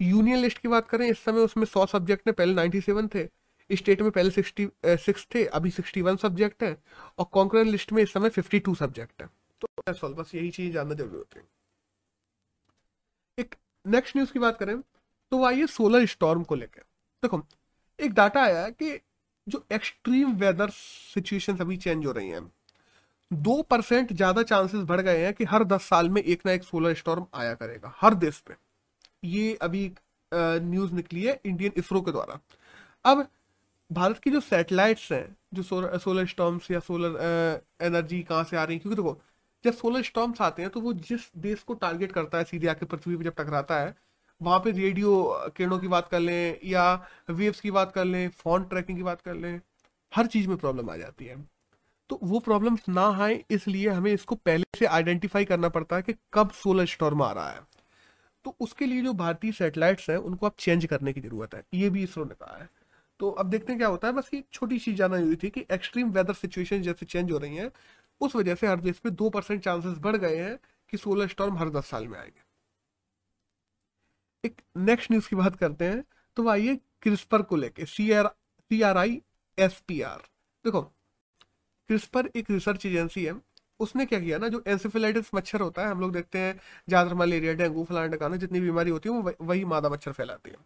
यूनियन लिस्ट की बात करें, इस समय उसमें सौ सब्जेक्ट ने, पहले नाइन्टी सेवन थे स्टेट में पहले सिक्सटी सिक्स थे, अभी सिक्सटी वन सब्जेक्ट है, और कॉन्करेंट लिस्ट में इस समय फिफ्टी टू सब्जेक्ट है। तो बस यही चीज़ जानना ज़रूरी होती है। एक नेक्स्ट न्यूज़ की बात करें तो वो आइए सोलर स्टॉर्म को लेकर देखो, एक डाटा आया कि जो एक्सट्रीम वेदर सिचुएशन अभी चेंज हो रही हैं, दो परसेंट ज़्यादा चांसेस बढ़ गए हैं कि हर दस साल में एक ना एक सोलर स्टॉर्म आया करेगा, हर देश पे ये अभी न्यूज़ निकली है इंडियन इसरो के द्वारा। अब भारत की जो सैटेलाइट्स हैं, जो सोलर सोलर स्टॉर्म्स या सोलर एनर्जी कहाँ से आ रही है, क्योंकि देखो, जब सोलर स्टॉर्म्स आते हैं तो वो जिस देश को टारगेट करता है, सीधे आके पृथ्वी पर जब टकराता है वहाँ पे रेडियो किरणों की बात कर लें या वेव्स की बात कर लें, फ़ोन ट्रैकिंग की बात कर लें, हर चीज़ में प्रॉब्लम आ जाती है। तो वो प्रॉब्लम्स ना आए, इसलिए हमें इसको पहले से आइडेंटिफाई करना पड़ता है कि कब सोलर स्टॉर्म आ रहा है। तो उसके लिए जो भारतीय सैटेलाइट्स हैं, उनको आप चेंज करने की ज़रूरत है, ये भी इसरो ने कहा है। तो अब देखते हैं क्या होता है, बस ये छोटी चीज़ जाना हुई थी कि एक्सट्रीम वेदर सिचुएशन जैसे चेंज हो रही हैं, उस वजह से हर देश पे दो परसेंट चांसेस बढ़ गए हैं कि सोलर स्टॉर्म हर दस साल में आएँगे। एक नेक्स्ट न्यूज़ की बात करते हैं तो आइए क्रिस्पर को लेके C R C R I S P R देखो क्रिस्पर एक रिसर्च एजेंसी है। उसने क्या किया ना, जो एंसेफेलाइटिस मच्छर होता है, हम लोग देखते हैं, ज़्यादातर मलेरिया डेंगू, फलाना टकाना जितनी बीमारी होती है, वो वही मादा मच्छर फैलाती है।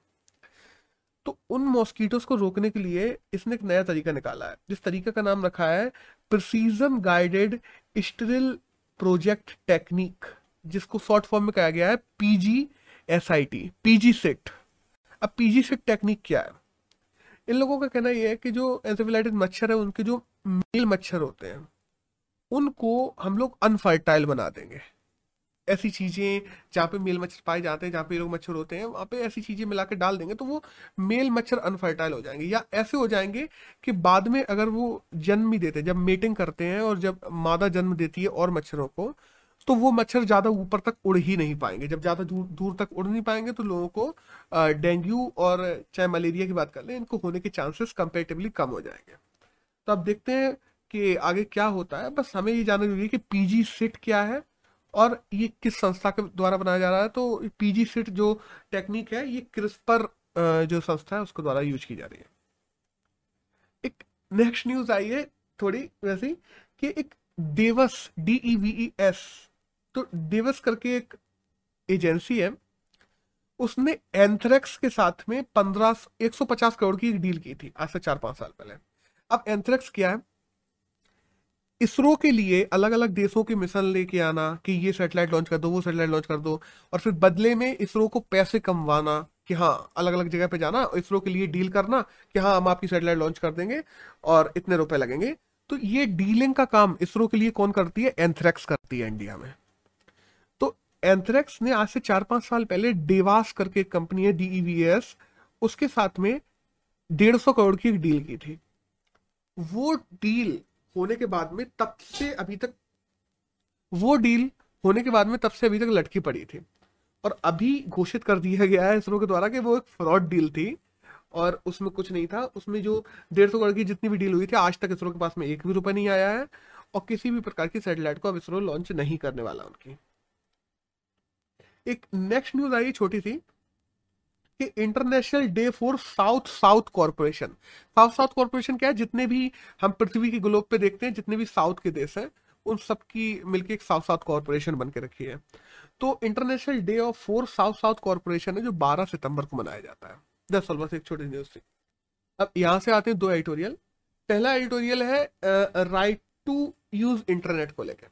तो उन मॉस्किटोस को रोकने के लिए इसने एक नया तरीका निकाला है। जिस तरीके का नाम रखा है precision guided sterile project technique जिसको शॉर्ट फॉर्म में कहा गया है PG S I T PG set अब पीजी सेट टेक्निक क्या है? इन लोगों का कहना यह है कि जो एंसेफेलाइटिस मच्छर है, उनके जो मेल मच्छर होते हैं, उनको हम लोग अनफर्टाइल बना देंगे। ऐसी चीज़ें जहाँ पे मेल मच्छर पाए जाते हैं, जहाँ पे लोग मच्छर होते हैं, वहाँ पे ऐसी चीज़ें मिला के डाल देंगे तो वो मेल मच्छर अनफर्टाइल हो जाएँगे। या ऐसे हो जाएँगे कि बाद में अगर वो जन्म ही देते हैं, जब मेटिंग करते हैं और जब मादा जन्म देती है और मच्छरों को तो वो मच्छर ज़्यादा ऊपर तक उड़ ही नहीं पाएँगे। जब ज़्यादा दूर दूर तक उड़ नहीं पाएँगे तो लोगों को डेंगू और चाहे मलेरिया की बात कर लें, इनको होने के चांसेस कंपेरेटिवली कम हो जाएँगे। तो अब देखते हैं कि आगे क्या होता है। बस हमें ये जानना ज़रूरी है कि पीजी सिट क्या है और ये किस संस्था के द्वारा बनाया जा रहा है। तो पीजी सिट जो टेक्निक है, ये क्रिस्पर जो संस्था है, उसके द्वारा यूज़ की जा रही है। एक नेक्स्ट न्यूज़ आई है थोड़ी, वैसी कि एक Devas D E V S तो डेवस करके एक एजेंसी है, उसने एंथ्रेक्स के साथ में पंद्रह, एक सौ पचास करोड़ की डील की थी, आज से चार पाँच साल पहले। अब एंथ्रेक्स क्या है? इसरो के लिए अलग अलग देशों के मिशन लेके आना कि ये सैटेलाइट लॉन्च कर दो, वो सैटेलाइट लॉन्च कर दो, और फिर बदले में इसरो को पैसे कमवाना कि हाँ अलग अलग जगह पे जाना, इसरो के लिए डील करना कि हाँ हम आपकी सैटेलाइट लॉन्च कर देंगे और इतने रुपए लगेंगे। तो ये डीलिंग का काम इसरो के लिए कौन करती है? एंथ्रेक्स करती है इंडिया में। एंथ्रेक्स ने आज से चार पाँच साल पहले डेवास करके एक कंपनी है डीईवीएस उसके साथ में डेढ़ सौ करोड़ की एक डील की थी। वो डील होने के बाद में तब से अभी तक, वो डील होने के बाद में तब से अभी तक लटकी पड़ी थी। और अभी घोषित कर दिया गया है इसरो के द्वारा कि वो एक फ्रॉड डील थी और उसमें कुछ नहीं था। उसमें जो डेढ़ सौ करोड़ की जितनी भी डील हुई थी, आज तक इसरो के पास में एक भी रुपए नहीं आया है और किसी भी प्रकार की सैटेलाइट को अब इसरो लॉन्च नहीं करने वाला उनकी। एक नेक्स्ट न्यूज़ आई छोटी सी कि International Day for South South Corporation South South Corporation क्या है? जितने भी हम पृथ्वी के ग्लोब पे देखते हैं, जितने भी साउथ के देश हैं, उन सबकी मिलकर एक साउथ साउथ कॉरपोरेशन बन के रखी है। तो International Day of for South South Corporation है जो 12 सितंबर को मनाया जाता है। दस बस एक छोटी न्यूज़ थी। अब यहाँ से आते हैं दो एडिटोरियल पहला एडिटोरियल है राइट टू यूज़ इंटरनेट को लेकर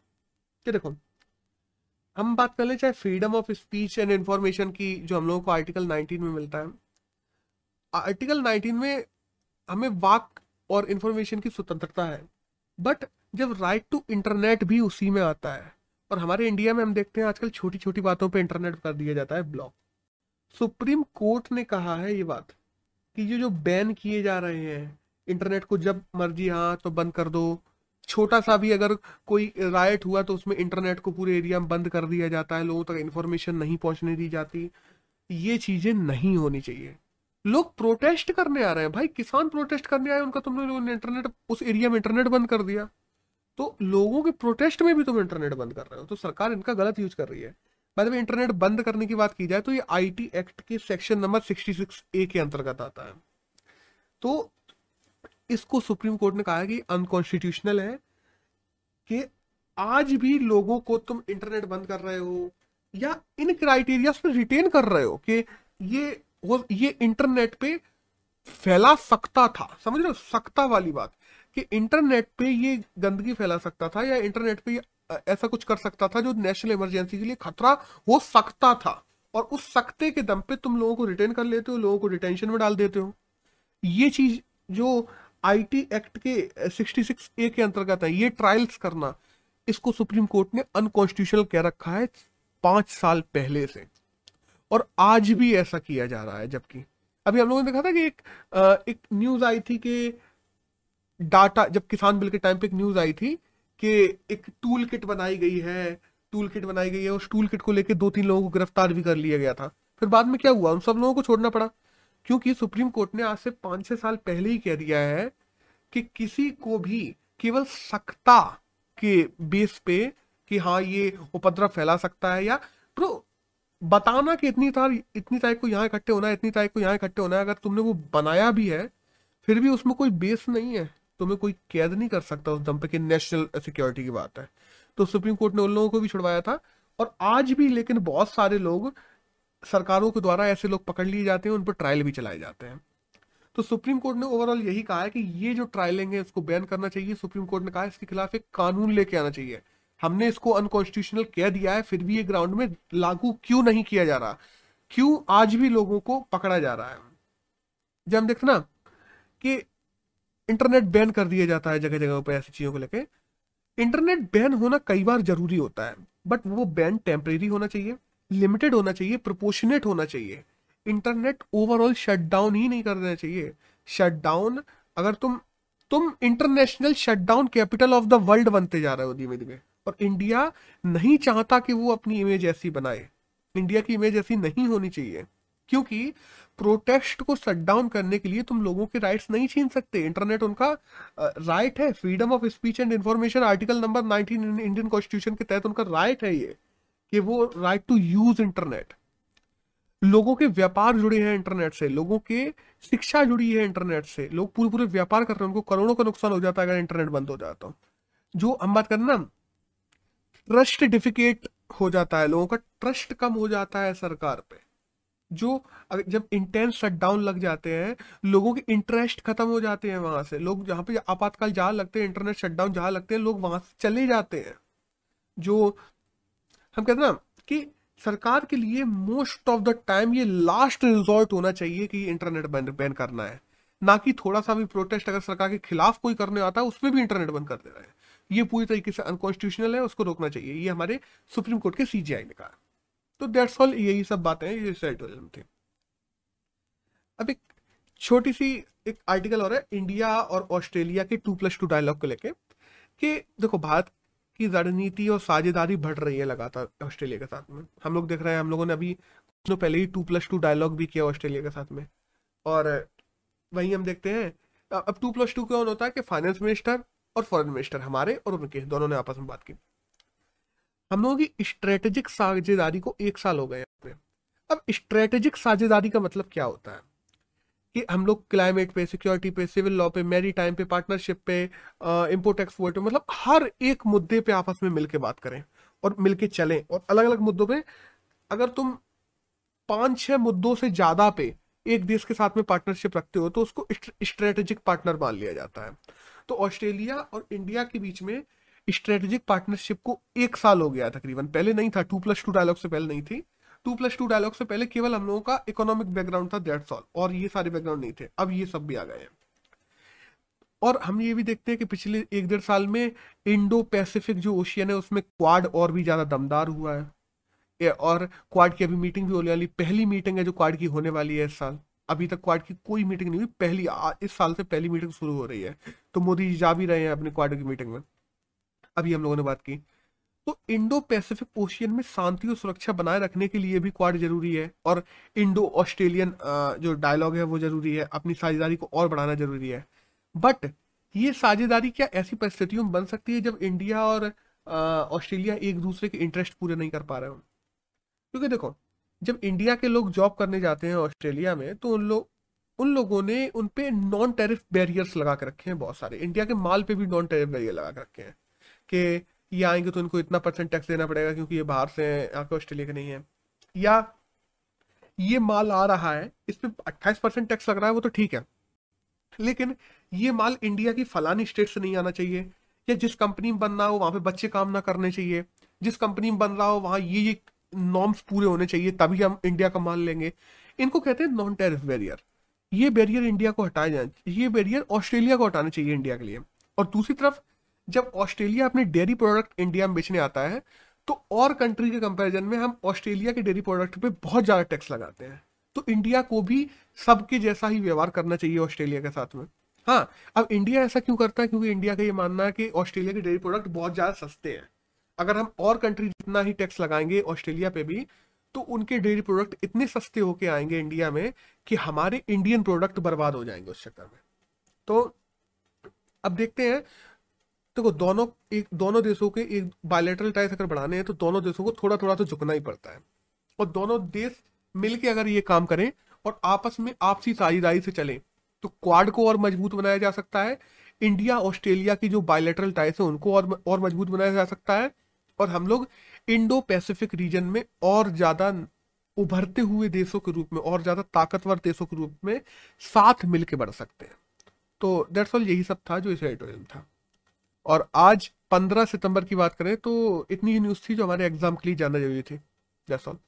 देखो हम बात कर लें चाहे freedom of speech and information की, जो हम लोगों को आर्टिकल 19 में मिलता है। आर्टिकल 19 में हमें वाक और इंफॉर्मेशन की स्वतंत्रता है। बट जब राइट टू इंटरनेट भी उसी में आता है, और हमारे इंडिया में हम देखते हैं आजकल छोटी छोटी बातों पे इंटरनेट कर दिया जाता है ब्लॉक सुप्रीम कोर्ट ने कहा है ये बात कि ये जो बैन किए जा रहे हैं इंटरनेट को जब मर्ज़ी हाँ तो बंद कर दो छोटा सा भी अगर कोई राइट हुआ तो उसमें इंटरनेट को पूरे एरिया में बंद कर दिया जाता है, लोगों तक इंफॉर्मेशन नहीं पहुँचने दी जाती। ये चीज़ें नहीं होनी चाहिए। लोग प्रोटेस्ट करने आ रहे हैं। भाई, किसान प्रोटेस्ट करने आए, उनका तुमने लोगों ने इंटरनेट उस एरिया में इंटरनेट बंद कर दिया। तो लोगों के प्रोटेस्ट में भी तुम इंटरनेट बंद कर रहे हो। तो सरकार इनका गलत यूज़ कर रही है। बाद में इंटरनेट बंद करने की बात की जाए तो ये आईटी एक्ट के सेक्शन नंबर 66 ए के अंतर्गत आता है। तो इसको सुप्रीम कोर्ट ने कहा है कि अनकॉन्स्टिट्यूशनल है कि आज भी लोगों को तुम इंटरनेट बंद कर रहे हो या इन क्राइटेरिया पे रिटेन कर रहे हो कि ये, वो, ये इंटरनेट पे फैला सकता था। समझ रहे हो? सकता वाली बात। कि इंटरनेट पे ये गंदगी फैला सकता था या इंटरनेट पे ऐसा कुछ कर सकता था जो नेशनल इमरजेंसी के लिए खतरा हो सकता था। और उस सकते के दम पे तुम लोगों को रिटेन कर लेते हो, लोगों को डिटेंशन में डाल देते हो। ये चीज़ जो आईटी एक्ट के 66 ए के अंतर्गत है। ये ट्रायल्स करना इसको सुप्रीम कोर्ट ने अनकॉन्स्टिट्यूशनल कह रखा है पाँच साल पहले से। और आज भी ऐसा किया जा रहा है जबकि। अभी हम लोगों ने देखा था कि एक एक न्यूज़ आई थी कि डाटा, जब किसान बिल के टाइम पे एक न्यूज़ आई थी कि एक टूल किट बनाई गई है टूल किट बनाई गई है, उस टूल किट को लेकर दो तीन लोगों को गिरफ़्तार भी कर लिया गया था। फिर बाद में क्या हुआ? उन सब लोगों को छोड़ना पड़ा। क्योंकि सुप्रीम कोर्ट ने आज से पाँच छह साल पहले ही कह दिया है कि किसी को भी केवल सख्ता के बेस पे कि हाँ ये उपद्रव फैला सकता है या तो बताना कि इतनी तार इतनी तारीख को यहाँ इकट्ठे होना है, इतनी तारीख को यहाँ इकट्ठे होना है, अगर तुमने वो बनाया भी है, फिर भी उसमें कोई बेस नहीं है। तुम्हें कोई कैद नहीं कर सकता उस दम पे कि नेशनल सिक्योरिटी की बात है। तो सुप्रीम कोर्ट ने उन लोगों को भी छुड़वाया था और आज भी, लेकिन बहुत सारे लोग सरकारों के द्वारा ऐसे लोग पकड़ लिए जाते हैं, उन पर ट्रायल भी चलाए जाते हैं। तो सुप्रीम कोर्ट ने ओवरऑल यही कहा है कि ये जो ट्रायलिंग है, इसको बैन करना चाहिए। सुप्रीम कोर्ट ने कहा इसके खिलाफ एक कानून लेके आना चाहिए। हमने इसको अनकॉन्स्टिट्यूशनल कह दिया है, फिर भी ये ग्राउंड में लागू क्यों नहीं किया जा रहा? क्यों आज भी लोगों को पकड़ा जा रहा है? जब हम देखते ना कि इंटरनेट बैन कर दिया जाता है जगह जगह पर ऐसी चीज़ों को लेके इंटरनेट बैन होना कई बार ज़रूरी होता है बट वो बैन टेम्परेरी होना चाहिए। लिमिटेड होना चाहिए प्रोपोर्शनेट होना चाहिए। इंटरनेट ओवरऑल शट डाउन ही नहीं कर देना चाहिए। शट डाउन अगर तुम तुम international shutdown capital of the world बनते जा रहे हो धीमे धीमे, और इंडिया नहीं चाहता कि वो अपनी इमेज ऐसी बनाए। इंडिया की इमेज ऐसी नहीं होनी चाहिए, क्योंकि प्रोटेस्ट को शट डाउन करने के लिए तुम लोगों के राइट्स नहीं छीन सकते। इंटरनेट उनका राइट है। Freedom of speech and information article number 19 Indian constitution के तहत उनका राइट है ये। कि वो राइट टू यूज़ इंटरनेट लोगों के व्यापार जुड़े हैं इंटरनेट से, लोगों के शिक्षा जुड़ी है इंटरनेट से, लोग पूरे पूरे व्यापार कर रहे हैं, उनको करोड़ों का नुकसान हो जाता है अगर इंटरनेट बंद हो जाता जो हम बात करें ना ट्रस्ट डिफिकेट हो जाता है, लोगों का ट्रस्ट कम हो जाता है सरकार पे। जो जब इंटेंस शटडाउन लग जाते हैं, लोगों के इंटरेस्ट खत्म हो जाते हैं वहाँ से। लोग जहाँ पे आपातकाल जहाँ लगते हैं इंटरनेट शटडाउन जहाँ लगते हैं, लोग वहाँ से चले जाते हैं। जो हम कहते ना कि सरकार के लिए मोस्ट ऑफ़ द टाइम ये लास्ट रिजॉर्ट होना चाहिए कि इंटरनेट बंद बैन करना है। ना कि थोड़ा सा भी प्रोटेस्ट अगर सरकार के खिलाफ कोई करने आता है, उसमें भी इंटरनेट बंद कर दे रहे हैं। ये पूरी तरीके से अनकॉन्स्टिट्यूशनल है, उसको रोकना चाहिए। ये हमारे सुप्रीम कोर्ट के सीजीआई ने कहा। तो डेट्स ऑल यही सब बातें ये सेटोरिज्म थे। अब एक छोटी सी एक आर्टिकल और है इंडिया और ऑस्ट्रेलिया के टू प्लस टू डायलॉग को लेके कि देखो, भारत की रणनीति और साझेदारी बढ़ रही है लगातार ऑस्ट्रेलिया के साथ में। हम लोग देख रहे हैं, हम लोगों ने अभी कुछ दिनों पहले ही टू प्लस टू डायलॉग भी किया ऑस्ट्रेलिया के साथ में। और वहीं हम देखते हैं, अब टू प्लस टू कौन होता है कि फाइनेंस मिनिस्टर और फॉरेन मिनिस्टर हमारे और उनके, दोनों ने आपस में बात की। हम लोगों की स्ट्रेटेजिक साझेदारी को एक साल हो गए अब स्ट्रेटेजिक साझेदारी का मतलब क्या होता है? कि हम लोग क्लाइमेट पे सिक्योरिटी पे सिविल लॉ पे मेरी टाइम पे पार्टनरशिप पे इम्पोर्ट एक्सपोर्ट पे मतलब हर एक मुद्दे पे आपस में मिलके बात करें और मिलके चलें और अलग अलग मुद्दों पे अगर तुम पाँच छह मुद्दों से ज़्यादा पे एक देश के साथ में पार्टनरशिप रखते हो तो उसको स्ट्रेटेजिक पार्टनर मान लिया जाता है। तो ऑस्ट्रेलिया और इंडिया के बीच में स्ट्रेटेजिक पार्टनरशिप को एक साल हो गया तकरीबन। पहले नहीं था टू प्लस टू डायलॉग से पहले नहीं थी। टू प्लस टू डायलॉग से पहले केवल हम लोगों का इकोनॉमिक बैकग्राउंड था दैट्स ऑल और ये सारे बैकग्राउंड नहीं थे। अब ये सब भी आ गए हैं। और हम ये भी देखते हैं कि पिछले एक डेढ़ साल में इंडो पैसिफिक जो ओशियन है, उसमें क्वाड और भी ज़्यादा दमदार हुआ है। और क्वाड की अभी मीटिंग भी होने वाली, पहली मीटिंग है जो क्वाड की होने वाली है इस साल। अभी तक क्वाड की कोई मीटिंग नहीं हुई, पहली इस साल से पहली मीटिंग शुरू हो रही है। तो मोदी जी जा भी रहे हैं अपने क्वाड की मीटिंग में। अभी हम लोगों ने बात की। तो इंडो पैसिफिक ओशियन में शांति और सुरक्षा बनाए रखने के लिए भी क्वाड ज़रूरी है और इंडो ऑस्ट्रेलियन जो डायलॉग है वो ज़रूरी है। अपनी साझेदारी को और बढ़ाना ज़रूरी है। बट ये साझेदारी क्या ऐसी परिस्थितियों में बन सकती है जब इंडिया और ऑस्ट्रेलिया एक दूसरे के इंटरेस्ट पूरे नहीं कर पा रहे हो? क्योंकि देखो, जब इंडिया के लोग जॉब करने जाते हैं ऑस्ट्रेलिया में तो उन लोग उन लोगों ने उन पे नॉन टेरिफ बैरियर्स लगा के रखे हैं बहुत सारे। इंडिया के माल पे भी नॉन टेरिफ बैरियर लगा के रखे हैं कि ये आएँगे तो इनको इतना परसेंट टैक्स देना पड़ेगा क्योंकि ये बाहर से यहाँ के ऑस्ट्रेलिया के नहीं है। या ये माल आ रहा है, इस पर अट्ठाईस परसेंट टैक्स लग रहा है, वो तो ठीक है। लेकिन ये माल इंडिया की फलानी स्टेट से नहीं आना चाहिए। या जिस कंपनी में बन रहा हो, वहाँ पे बच्चे काम ना करने चाहिए। जिस कंपनी में बन रहा हो, वहाँ ये ये नॉर्म्स पूरे होने चाहिए, तभी हम इंडिया का माल लेंगे। इनको कहते हैं नॉन टेरिफ बैरियर ये बैरियर इंडिया को हटाया जाए ये बैरियर ऑस्ट्रेलिया को हटाना चाहिए इंडिया के लिए। और दूसरी तरफ़ जब ऑस्ट्रेलिया अपने डेयरी प्रोडक्ट इंडिया में बेचने आता है तो और कंट्री के कंपैरिजन में हम ऑस्ट्रेलिया के डेयरी प्रोडक्ट पे बहुत ज़्यादा टैक्स लगाते हैं। तो इंडिया को भी सबके जैसा ही व्यवहार करना चाहिए ऑस्ट्रेलिया के साथ में। हाँ अब इंडिया ऐसा क्यों करता है? क्योंकि इंडिया का ये मानना है कि ऑस्ट्रेलिया के डेयरी प्रोडक्ट बहुत ज़्यादा सस्ते हैं। अगर हम और कंट्री जितना ही टैक्स लगाएँगे ऑस्ट्रेलिया पे भी तो उनके डेयरी प्रोडक्ट इतने सस्ते होके आएँगे इंडिया में कि हमारे इंडियन प्रोडक्ट बर्बाद हो जाएँगे उस चक्कर में। तो अब देखते हैं देखो तो दोनों एक, दोनों देशों के एक बायोलेटरल टाइस अगर बढ़ाने हैं तो दोनों देशों को थोड़ा थोड़ा तो झुकना ही पड़ता है। और दोनों देश मिलके अगर ये काम करें और आपस में आपसी साझेदारी से चलें तो क्वाड को और मज़बूत बनाया जा सकता है। इंडिया, ऑस्ट्रेलिया की जो बायोलेटरल टाइस है, उनको और और मज़बूत बनाया जा सकता है। और हम लोग इंडो पैसिफिक रीजन में और ज़्यादा उभरते हुए देशों के रूप में, और ज़्यादा ताकतवर देशों के रूप में साथ मिलकर बढ़ सकते हैं। तो दैट्स ऑल यही सब था जो इस एडिटोरियल था। और आज 15 सितंबर की बात करें तो इतनी ही न्यूज़ थी जो हमारे एग्ज़ाम के लिए जाना ज़रूरी थी। That's all